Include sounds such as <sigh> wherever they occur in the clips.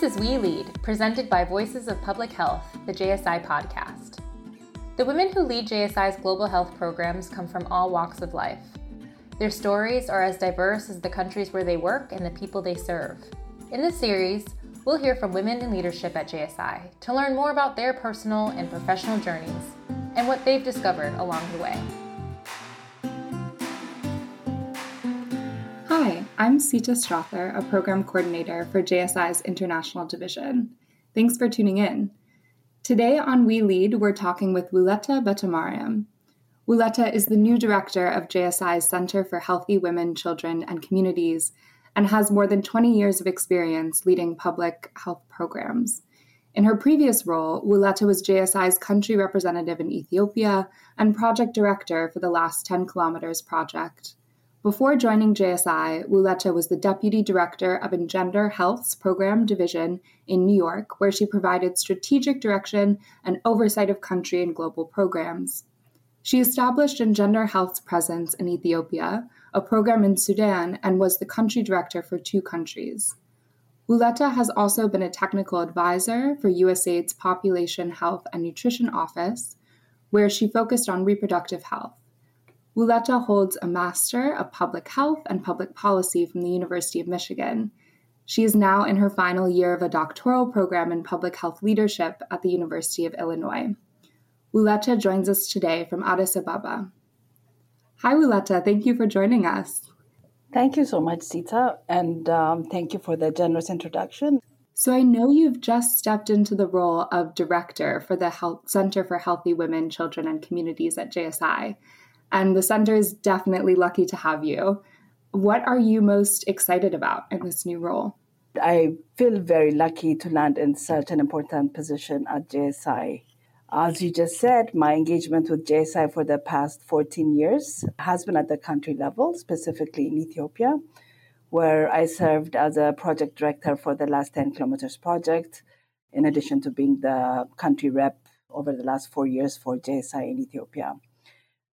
This is We Lead, presented by Voices of Public Health, the JSI podcast. The women who lead JSI's global health programs come from all walks of life. Their stories are as diverse as the countries where they work and the people they serve. In this series, we'll hear from women in leadership at JSI to learn more about their personal and professional journeys and what they've discovered along the way. I'm Sita Strother, a program coordinator for JSI's International Division. Thanks for tuning in. Today on We Lead, we're talking with Wuleta Betemariam. Wuleta is the new director of JSI's Center for Healthy Women, Children, and Communities and has more than 20 years of experience leading public health programs. In her previous role, Wuleta was JSI's country representative in Ethiopia and project director for the Last 10 Kilometers project. Before joining JSI, Wuleta was the deputy director of EngenderHealth's program division in New York, where she provided strategic direction and oversight of country and global programs. She established EngenderHealth's presence in Ethiopia, a program in Sudan, and was the country director for two countries. Wuleta has also been a technical advisor for USAID's Population Health and Nutrition Office, where she focused on reproductive health. Wuleta holds a Master of Public Health and Public Policy from the University of Michigan. She is now in her final year of a doctoral program in public health leadership at the University of Illinois. Wuleta joins us today from Addis Ababa. Hi, Wuleta. Thank you for joining us. Thank you so much, Sita, and um, thank you for the generous introduction. So, I know you've just stepped into the role of director for the Health Center for Healthy Women, Children, and Communities at JSI and the center is definitely lucky to have you. What are you most excited about in this new role? I feel very lucky to land in such an important position at JSI. As you just said, my engagement with JSI for the past 14 years has been at the country level, specifically in Ethiopia, where I served as a project director for the last 10 kilometers project, in addition to being the country rep over the last four years for JSI in Ethiopia.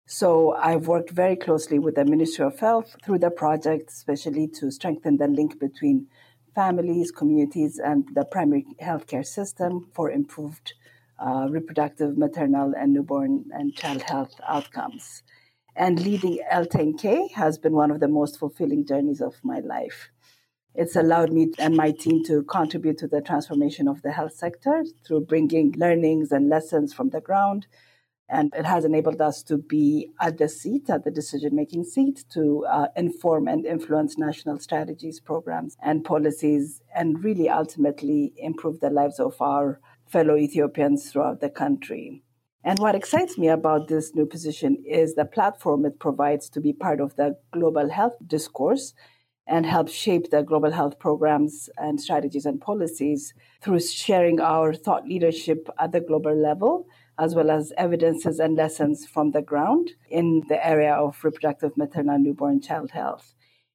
So I've worked very closely with the Ministry of Health through the project, especially to strengthen the link between families, communities, and the primary healthcare system for improved uh, reproductive, maternal, and newborn and child health outcomes. And leading L10K has been one of the most fulfilling journeys of my life. It's allowed me and my team to contribute to the transformation of the health sector through bringing learnings and lessons from the ground and it has enabled us to be at the seat, at the decision making seat, to uh, inform and influence national strategies, programs, and policies, and really ultimately improve the lives of our fellow Ethiopians throughout the country. And what excites me about this new position is the platform it provides to be part of the global health discourse and help shape the global health programs and strategies and policies through sharing our thought leadership at the global level as well as evidences and lessons from the ground in the area of reproductive maternal newborn child health.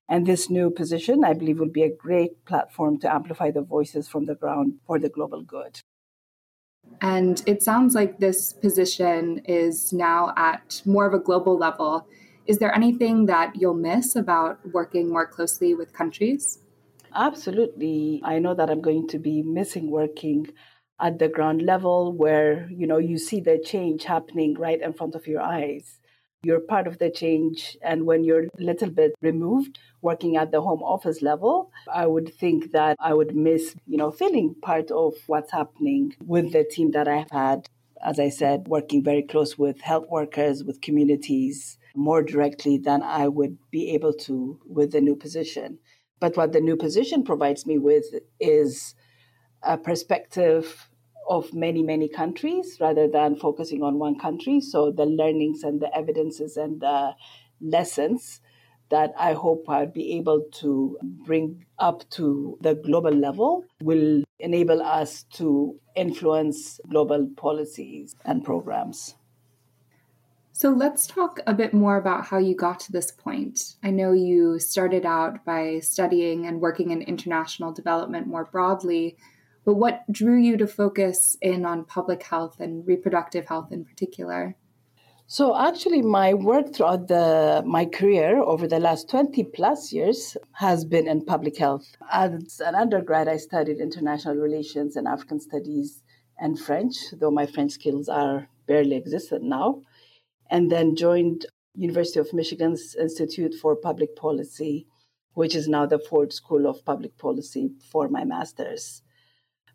And this new position, I believe, will be a great platform to amplify the voices from the ground for the global good. And it sounds like this position is now at more of a global level. Is there anything that you'll miss about working more closely with countries? Absolutely. I know that I'm going to be missing working at the ground level where you know you see the change happening right in front of your eyes. You're part of the change and when you're a little bit removed working at the home office level i would think that i would miss you know feeling part of what's happening with the team that i've had. As i said working very close with health workers with communities more directly than i would be able to with the new position. But what the new position provides me with is a perspective of many, many countries rather than focusing on one country. So the learnings and the evidences and the lessons that I hope I'll be able to bring up to the global level will enable us to influence global policies and programs. So let's talk a bit more about how you got to this point. I know you started out by studying and working in international development more broadly, but what drew you to focus in on public health and reproductive health in particular? So actually, my work throughout the my career over the last 20 plus years has been in public health. As an undergrad, I studied international relations and African studies and French, though my French skills are barely existent now. And then joined University of Michigan's Institute for Public Policy, which is now the Ford School of Public Policy for my master's.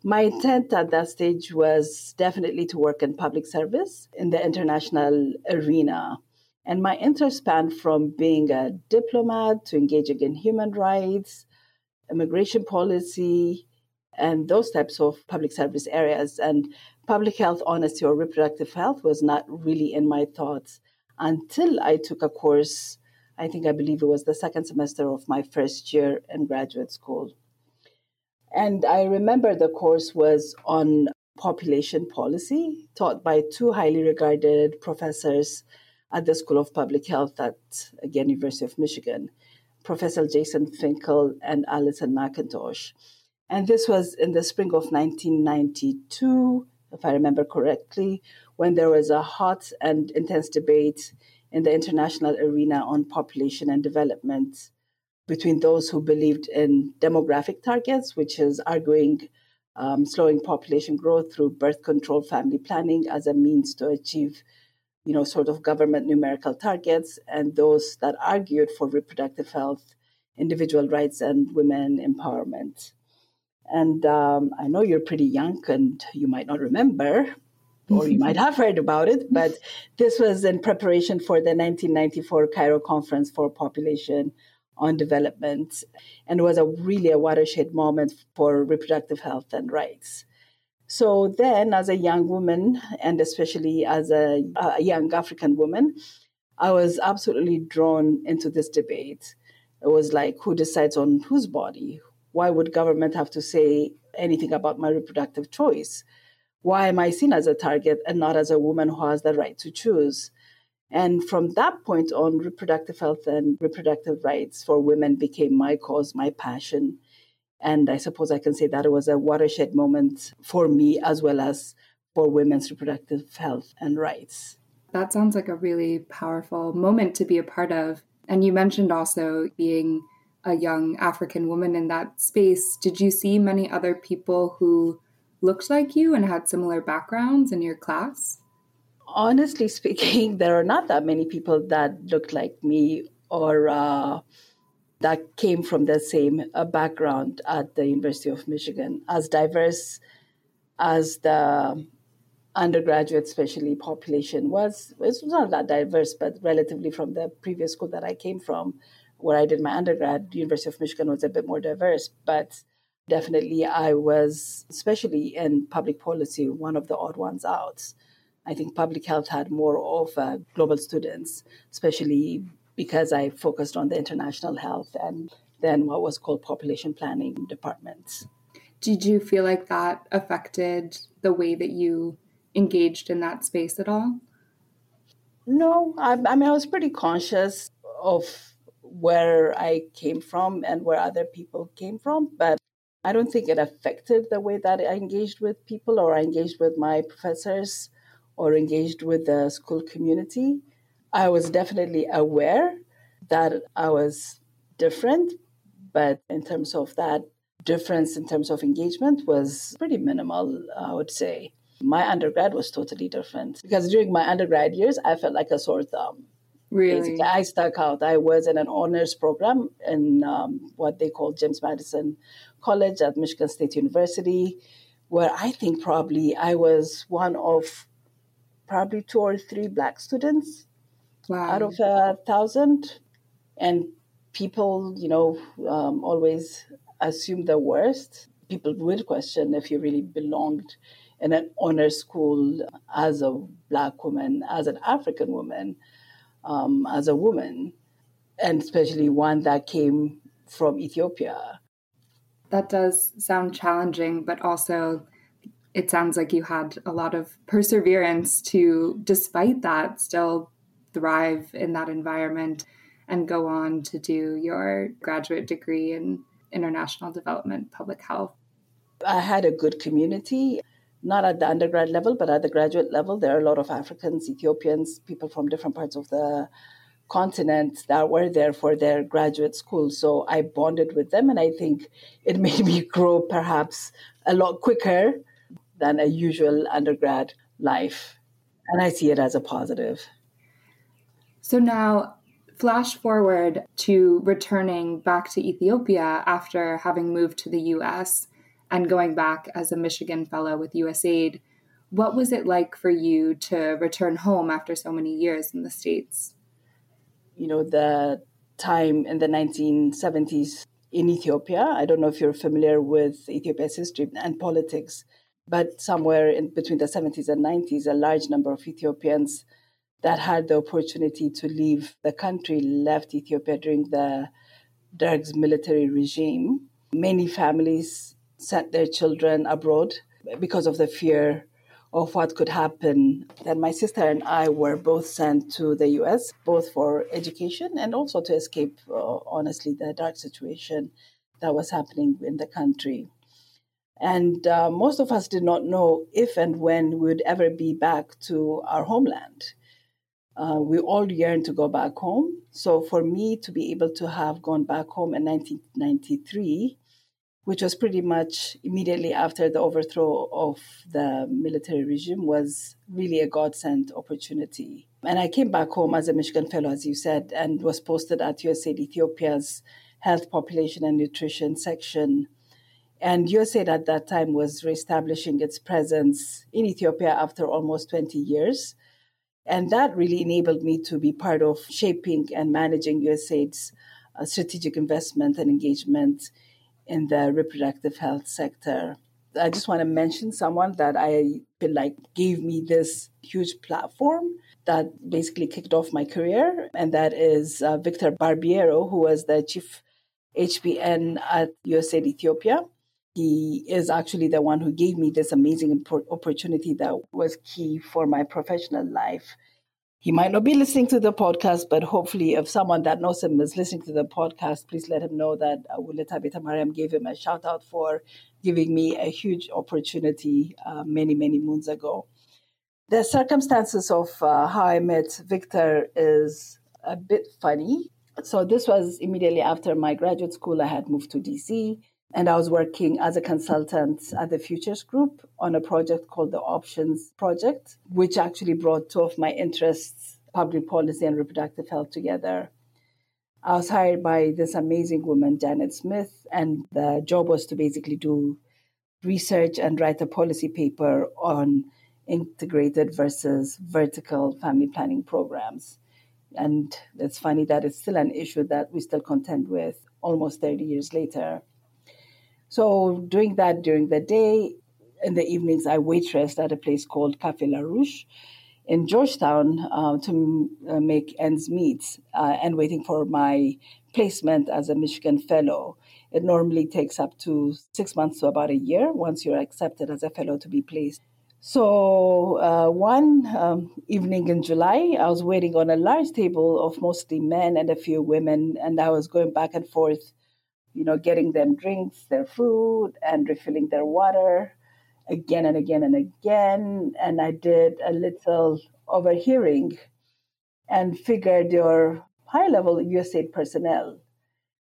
My intent at that stage was definitely to work in public service in the international arena. And my interest spanned from being a diplomat to engaging in human rights, immigration policy, and those types of public service areas. And public health, honesty, or reproductive health was not really in my thoughts until I took a course. I think I believe it was the second semester of my first year in graduate school. And I remember the course was on population policy, taught by two highly regarded professors at the School of Public Health at, again, University of Michigan, Professor Jason Finkle and Alison McIntosh. And this was in the spring of 1992, if I remember correctly, when there was a hot and intense debate in the international arena on population and development between those who believed in demographic targets, which is arguing um, slowing population growth through birth control family planning as a means to achieve you know sort of government numerical targets and those that argued for reproductive health individual rights and women empowerment. And um, i know you're pretty young and you might not remember or you might have heard about it but <laughs> this was in preparation for the 1994 cairo conference for population on development and was a really a watershed moment for reproductive health and rights. So then, as a young woman, and especially as a, a young African woman, I was absolutely drawn into this debate. It was like, who decides on whose body? Why would government have to say anything about my reproductive choice? Why am I seen as a target and not as a woman who has the right to choose? And from that point on, reproductive health and reproductive rights for women became my cause, my passion. And I suppose I can say that it was a watershed moment for me as well as for women's reproductive health and rights. That sounds like a really powerful moment to be a part of. And you mentioned also being a young African woman in that space. Did you see many other people who looked like you and had similar backgrounds in your class? Honestly speaking, <laughs> there are not that many people that look like me or uh, that came from the same uh, background at the University of Michigan. As diverse as the undergraduate, especially population, was, it was not that diverse, but relatively from the previous school that I came from, where I did my undergrad, University of Michigan was a bit more diverse, but definitely I was, especially in public policy, one of the odd ones out. I think public health had more of uh, global students, especially because I focused on the international health and then what was called population planning departments. Did you feel like that affected the way that you engaged in that space at all? No, I, I mean, I was pretty conscious of where I came from and where other people came from, but I don't think it affected the way that I engaged with people or I engaged with my professors or engaged with the school community, I was definitely aware that I was different, but in terms of that difference in terms of engagement was pretty minimal, I would say. My undergrad was totally different because during my undergrad years, I felt like a sore thumb. Really? Basically, I stuck out. I was in an honors program in um, what they call James Madison College at Michigan State University, where I think probably I was one of probably two or three black students wow. out of a thousand. And people, you know, um, always assume the worst. People would question if you really belonged in an honor school as a black woman, as an African woman, um, as a woman, and especially one that came from Ethiopia. That does sound challenging, but also it sounds like you had a lot of perseverance to, despite that, still thrive in that environment and go on to do your graduate degree in international development, public health. I had a good community. not at the undergrad level, but at the graduate level. There are a lot of Africans, Ethiopians, people from different parts of the continent that were there for their graduate school. So I bonded with them, and I think it <laughs> made me grow perhaps a lot quicker than a usual undergrad life. And I see it as a positive. So now, flash forward to returning back to Ethiopia after having moved to the US and going back as a Michigan Fellow with USAID. What was it like for you to return home after so many years in the States? You know, the time in the 1970s in Ethiopia, I don't know if you're familiar with Ethiopia's history and politics, but somewhere in between the 70s and 90s, a large number of Ethiopians that had the opportunity to leave the country left Ethiopia during the Derg's military regime. Many families sent their children abroad because of the fear of what could happen. Then my sister and I were both sent to the US, both for education and also to escape, uh, honestly, the dark situation that was happening in the country. And uh, most of us did not know if and when we would ever be back to our homeland. Uh, we all yearned to go back home. So for me to be able to have gone back home in 1993 which was pretty much immediately after the overthrow of the military regime, was really a godsend opportunity. And I came back home as a Michigan Fellow, as you said, and was posted at USAID Ethiopia's Health, Population, and Nutrition section. And USAID at that time was reestablishing its presence in Ethiopia after almost 20 years. And that really enabled me to be part of shaping and managing USAID's uh, strategic investment and engagement in the reproductive health sector. I just want to mention someone that I feel like gave me this huge platform that basically kicked off my career, and that is uh, Victor Barbiero, who was the chief HPN at USAID Ethiopia. He is actually the one who gave me this amazing opportunity that was key for my professional life he might not be listening to the podcast, but hopefully, if someone that knows him is listening to the podcast, please let him know that uh, Wuleta Mariam gave him a shout out for giving me a huge opportunity uh, many, many moons ago. The circumstances of uh, how I met Victor is a bit funny. So, this was immediately after my graduate school. I had moved to DC. And I was working as a consultant at the Futures Group on a project called the Options Project, which actually brought two of my interests, public policy and reproductive health, together. I was hired by this amazing woman, Janet Smith, and the job was to basically do research and write a policy paper on integrated versus vertical family planning programs. And it's funny that it's still an issue that we still contend with almost 30 years later. So doing that during the day, in the evenings, I waitressed at a place called Cafe La Ruche in Georgetown uh, to uh, make ends meet uh, and waiting for my placement as a Michigan Fellow. It normally takes up to six months to about a year once you're accepted as a fellow to be placed. So, uh, one um, evening in July, I was waiting on a large table of mostly men and a few women, and I was going back and forth you know, getting them drinks, their food, and refilling their water again and again and again. And I did a little overhearing and figured you're high level USAID personnel.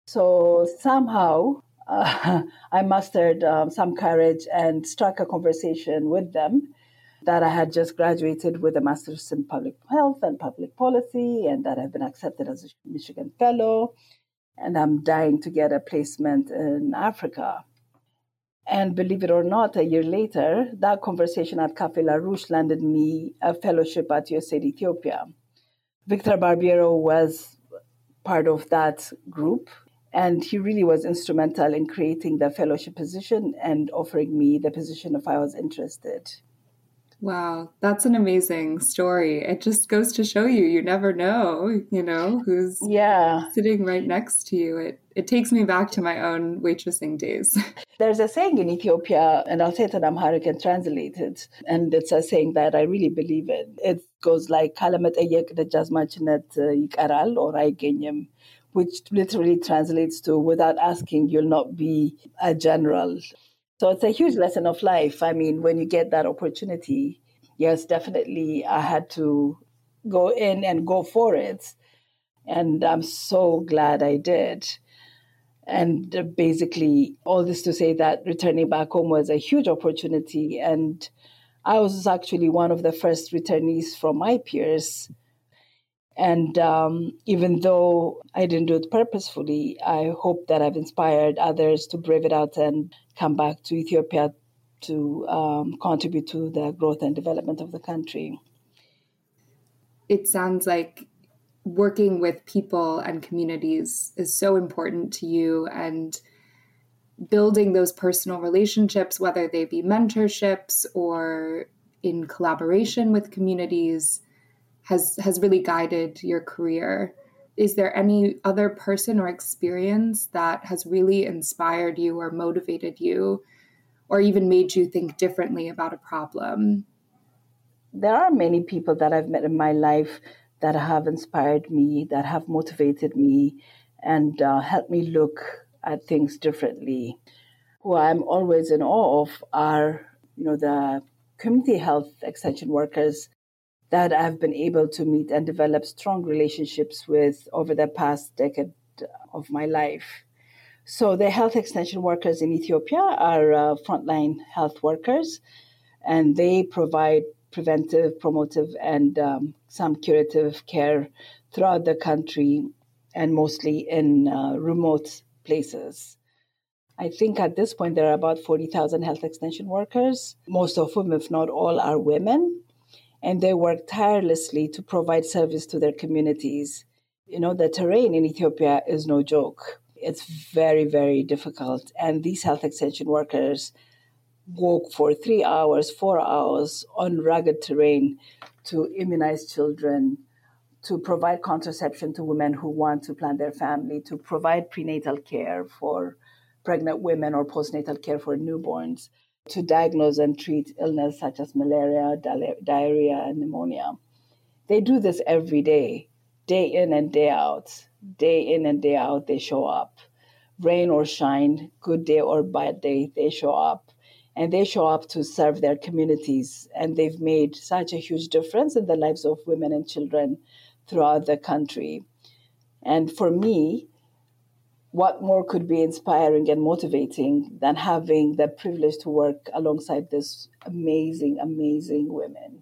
So somehow uh, <laughs> I mustered um, some courage and struck a conversation with them that I had just graduated with a master's in public health and public policy, and that I've been accepted as a Michigan Fellow, and I'm dying to get a placement in Africa. And believe it or not, a year later, that conversation at Cafe La Ruche landed me a fellowship at USAID Ethiopia. Victor Barbiero was part of that group, and he really was instrumental in creating the fellowship position and offering me the position if I was interested. Wow, that's an amazing story. It just goes to show you you never know, you know, who's yeah sitting right next to you. It it takes me back to my own waitressing days. <laughs> There's a saying in Ethiopia, and I'll say it in Amharic and translate it. And it's a saying that I really believe in. It goes like ካለመጠየቅ ደጃዝማችነት ይቀራል or አይገኝም which literally translates to without asking you'll not be a general so it's a huge lesson of life. I mean, when you get that opportunity, yes, definitely I had to go in and go for it. And I'm so glad I did. And basically, all this to say that returning back home was a huge opportunity. And I was actually one of the first returnees from my peers and um, even though I didn't do it purposefully, I hope that I've inspired others to brave it out and come back to Ethiopia to um, contribute to the growth and development of the country. It sounds like working with people and communities is so important to you and building those personal relationships, whether they be mentorships or in collaboration with communities has has really guided your career is there any other person or experience that has really inspired you or motivated you or even made you think differently about a problem? There are many people that i've met in my life that have inspired me that have motivated me and uh, helped me look at things differently. Who i'm always in awe of are you know the community health extension workers that I've been able to meet and develop strong relationships with over the past decade of my life. So, the health extension workers in Ethiopia are uh, frontline health workers, and they provide preventive, promotive, and um, some curative care throughout the country and mostly in uh, remote places. I think at this point there are about 40,000 health extension workers, most of whom, if not all, are women and they work tirelessly to provide service to their communities. You know, the terrain in Ethiopia is no joke. It's very, very difficult. And these health extension workers walk for three hours, four hours on rugged terrain to immunize children, to provide contraception to women who want to plan their family, to provide prenatal care for pregnant women or postnatal care for newborns to diagnose and treat illness such as malaria, diarrhea, and pneumonia. They do this every day, day in and day out. Day in and day out, they show up. Rain or shine, good day or bad day, they show up. And they show up to serve their communities. And they've made such a huge difference in the lives of women and children throughout the country. And for me, what more could be inspiring and motivating than having the privilege to work alongside this amazing, amazing women?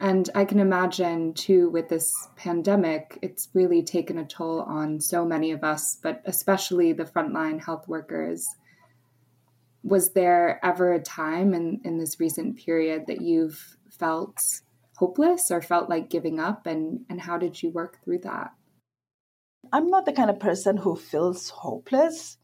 And I can imagine too, with this pandemic, it's really taken a toll on so many of us, but especially the frontline health workers. Was there ever a time in, in this recent period that you've felt hopeless or felt like giving up? And, and how did you work through that? I'm not the kind of person who feels hopeless.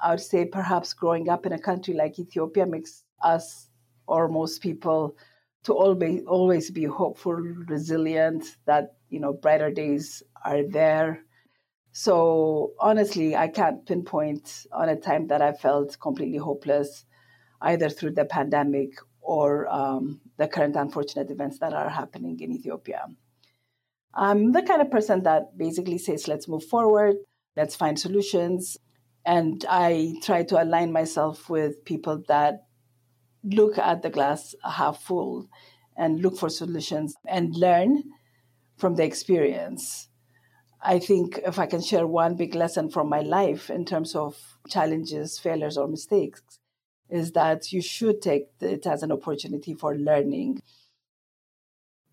I would say perhaps growing up in a country like Ethiopia makes us or most people to always always be hopeful, resilient, that you know brighter days are there. So honestly, I can't pinpoint on a time that I felt completely hopeless, either through the pandemic or um, the current unfortunate events that are happening in Ethiopia. I'm the kind of person that basically says, let's move forward, let's find solutions. And I try to align myself with people that look at the glass half full and look for solutions and learn from the experience. I think if I can share one big lesson from my life in terms of challenges, failures, or mistakes, is that you should take it as an opportunity for learning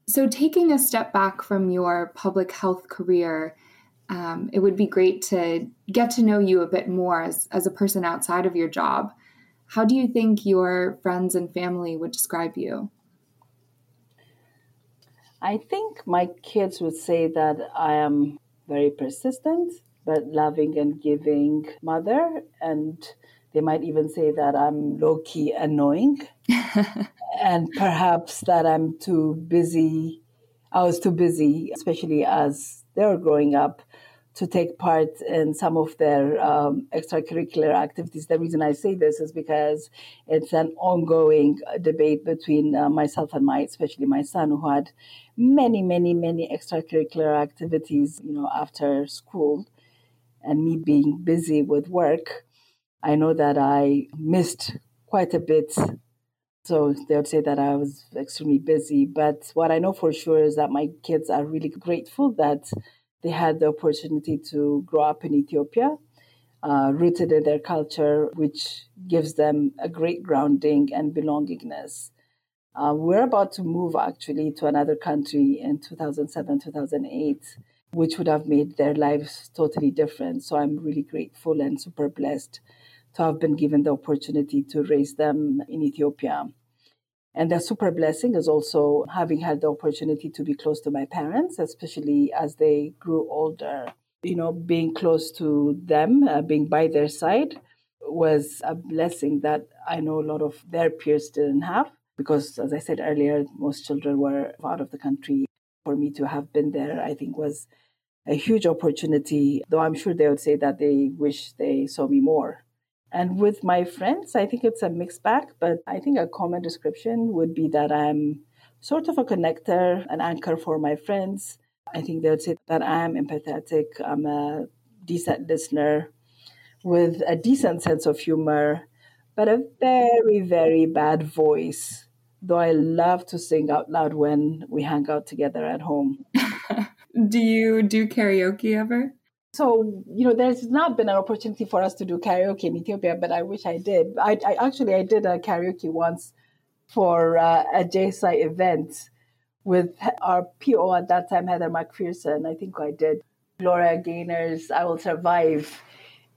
so, taking a step back from your public health career, um, it would be great to get to know you a bit more as, as a person outside of your job. How do you think your friends and family would describe you? I think my kids would say that I am very persistent, but loving and giving mother. And they might even say that I'm low key annoying. <laughs> and perhaps that I'm too busy. I was too busy, especially as they were growing up, to take part in some of their um, extracurricular activities. The reason I say this is because it's an ongoing debate between uh, myself and my, especially my son, who had many, many, many extracurricular activities, you know, after school, and me being busy with work. I know that I missed quite a bit. So they would say that I was extremely busy. But what I know for sure is that my kids are really grateful that they had the opportunity to grow up in Ethiopia, uh, rooted in their culture, which gives them a great grounding and belongingness. Uh, we're about to move actually to another country in 2007, 2008, which would have made their lives totally different. So I'm really grateful and super blessed to have been given the opportunity to raise them in Ethiopia. And the super blessing is also having had the opportunity to be close to my parents, especially as they grew older. You know, being close to them, uh, being by their side, was a blessing that I know a lot of their peers didn't have. Because, as I said earlier, most children were out of the country. For me to have been there, I think was a huge opportunity, though I'm sure they would say that they wish they saw me more. And with my friends, I think it's a mixed bag, but I think a common description would be that I'm sort of a connector, an anchor for my friends. I think they would say that I'm empathetic, I'm a decent listener with a decent sense of humor, but a very, very bad voice. Though I love to sing out loud when we hang out together at home. <laughs> do you do karaoke ever? So, you know, there's not been an opportunity for us to do karaoke in Ethiopia, but I wish I did. I, I actually I did a karaoke once for uh, a JSI event with our PO at that time, Heather McPherson. I think I did Gloria Gaynor's I Will Survive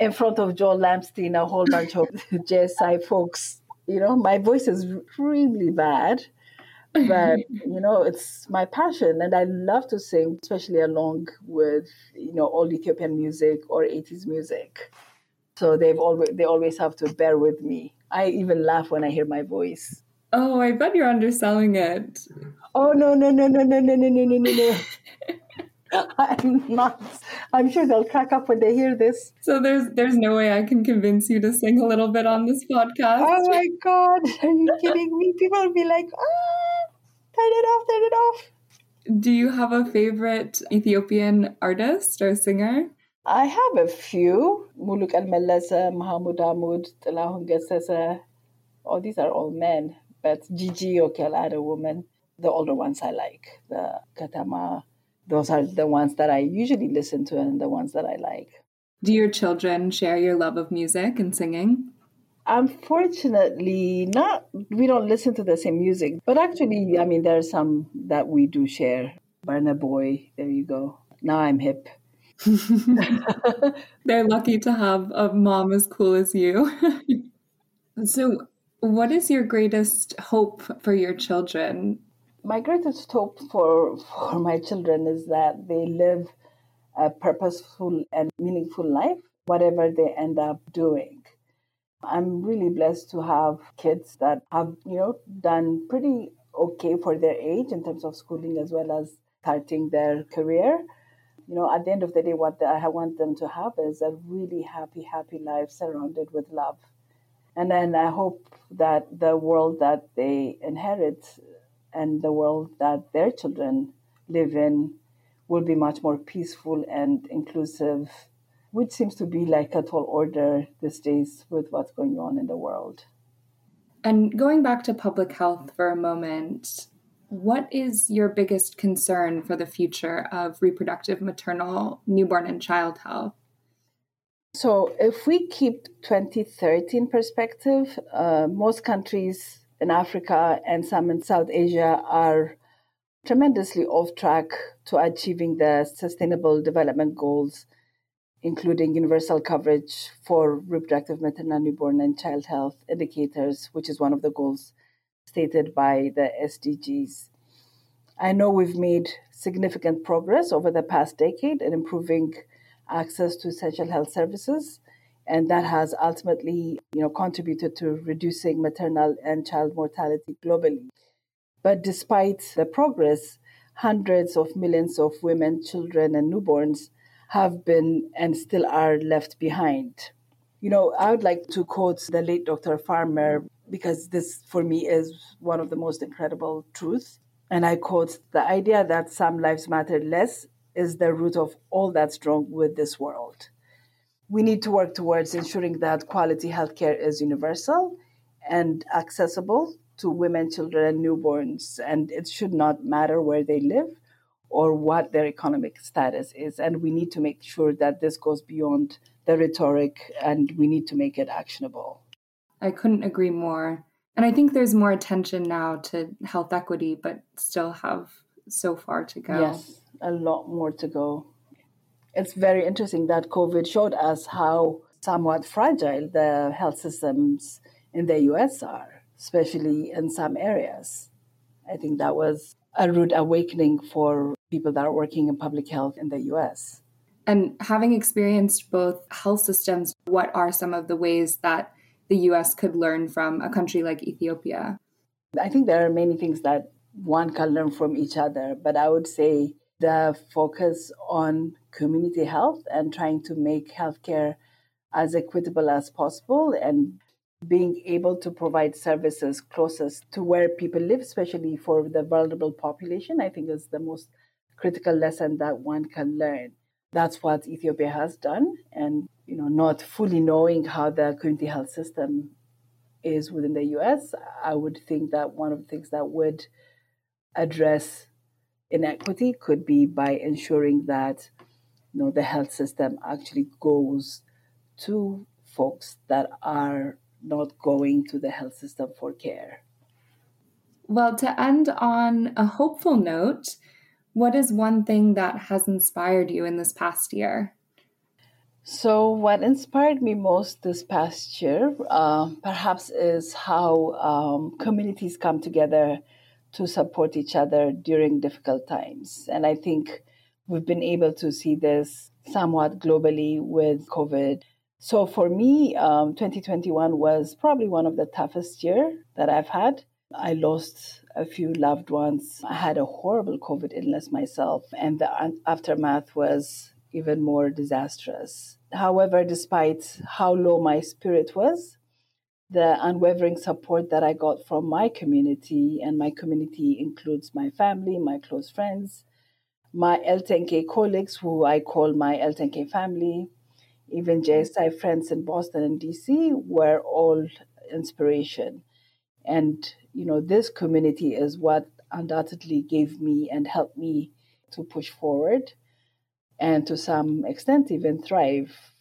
in front of Joel Lamstein, a whole bunch of <laughs> JSI folks. You know, my voice is really bad but you know it's my passion and i love to sing especially along with you know old ethiopian music or 80s music so they've always they always have to bear with me i even laugh when i hear my voice oh i bet you're underselling it oh no no no no no no no no no no no I'm not. I'm sure they'll crack up when they hear this. So there's there's no way I can convince you to sing a little bit on this podcast. Oh my god, are you kidding me? People will be like, ah turn it off, turn it off. Do you have a favorite Ethiopian artist or singer? I have a few. Muluken Melesse, uh, Mahmoud Ahmed, Tilahun Gessesse. Oh, these are all men. But Gigi Okel, a woman. The older ones I like. The Katama. Those are the ones that I usually listen to and the ones that I like. Do your children share your love of music and singing? Unfortunately, not. We don't listen to the same music, but actually, I mean, there are some that we do share. Burna Boy, there you go. Now I'm hip. <laughs> They're lucky to have a mom as cool as you. <laughs> so, what is your greatest hope for your children? My greatest hope for for my children is that they live a purposeful and meaningful life, whatever they end up doing. I'm really blessed to have kids that have, you know, done pretty okay for their age in terms of schooling as well as starting their career. You know, at the end of the day, what I want them to have is a really happy, happy life surrounded with love. And then I hope that the world that they inherit and the world that their children live in will be much more peaceful and inclusive which seems to be like a tall order these days with what's going on in the world. And going back to public health for a moment, what is your biggest concern for the future of reproductive, maternal, newborn, and child health? So, if we keep 2030 in perspective, uh, most countries in Africa and some in South Asia are tremendously off track to achieving the Sustainable Development Goals including universal coverage for reproductive, maternal, newborn, and child health indicators, which is one of the goals stated by the SDGs. I know we've made significant progress over the past decade in improving access to essential health services, and that has ultimately, you know, contributed to reducing maternal and child mortality globally. But despite the progress, hundreds of millions of women, children, and newborns have been and still are left behind. You know, I would like to quote the late Dr. Farmer because this, for me, is one of the most incredible truths. And I quote The idea that some lives matter less is the root of all that's wrong with this world. we need to work towards ensuring that quality healthcare is universal and accessible to women, children, and newborns. And it should not matter where they live or what their economic status is. And we need to make sure that this goes beyond the rhetoric and we need to make it actionable. I couldn't agree more. And I think there's more attention now to health equity, but still have so far to go. Yes, a lot more to go. It's very interesting that COVID showed us how somewhat fragile the health systems in the US are, especially in some areas. I think that was a rude awakening for people that are working in public health in the US. And having experienced both health systems, what are some of the ways that the US could learn from a country like Ethiopia? I think there are many things that one can learn from each other, but I would say the focus on community health and trying to make healthcare as equitable as possible and being able to provide services closest to where people live, especially for the vulnerable population, I think is the most critical lesson that one can learn. That's what Ethiopia has done. And, you know, not fully knowing how the community health system is within the US, I would think that one of the things that would address inequity could be by ensuring that you know the health system actually goes to folks that are not going to the health system for care. Well, to end on a hopeful note, what is one thing that has inspired you in this past year? So, what inspired me most this past year, uh, perhaps, is how um, communities come together to support each other during difficult times. And I think we've been able to see this somewhat globally with COVID. So for me, um, 2021 was probably one of the toughest year that I've had. I lost a few loved ones. I had a horrible COVID illness myself, and the aftermath was even more disastrous. However, despite how low my spirit was, the unwavering support that I got from my community, and my community includes my family, my close friends, my L10K colleagues, who I call my L10K family, even JSI friends in Boston and DC, were all inspiration. And, you know, this community is what undoubtedly gave me and helped me to push forward and to some extent even thrive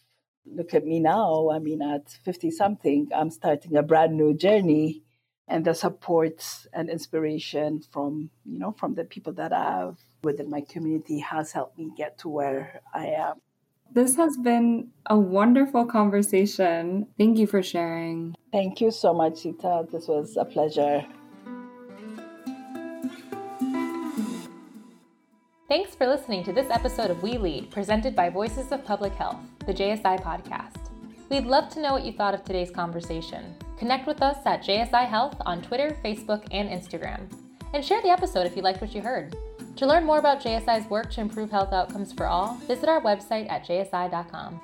look at me now. I mean, at 50 something, I'm starting a brand new journey. And the support and inspiration from, you know, from the people that I have within my community has helped me get to where I am. This has been a wonderful conversation. Thank you for sharing. Thank you so much, Sita. This was a pleasure. Thanks for listening to this episode of We Lead, presented by Voices of Public Health, the JSI podcast. We'd love to know what you thought of today's conversation. Connect with us at JSI Health on Twitter, Facebook, and Instagram. And share the episode if you liked what you heard. To learn more about JSI's work to improve health outcomes for all, visit our website at jsi.com.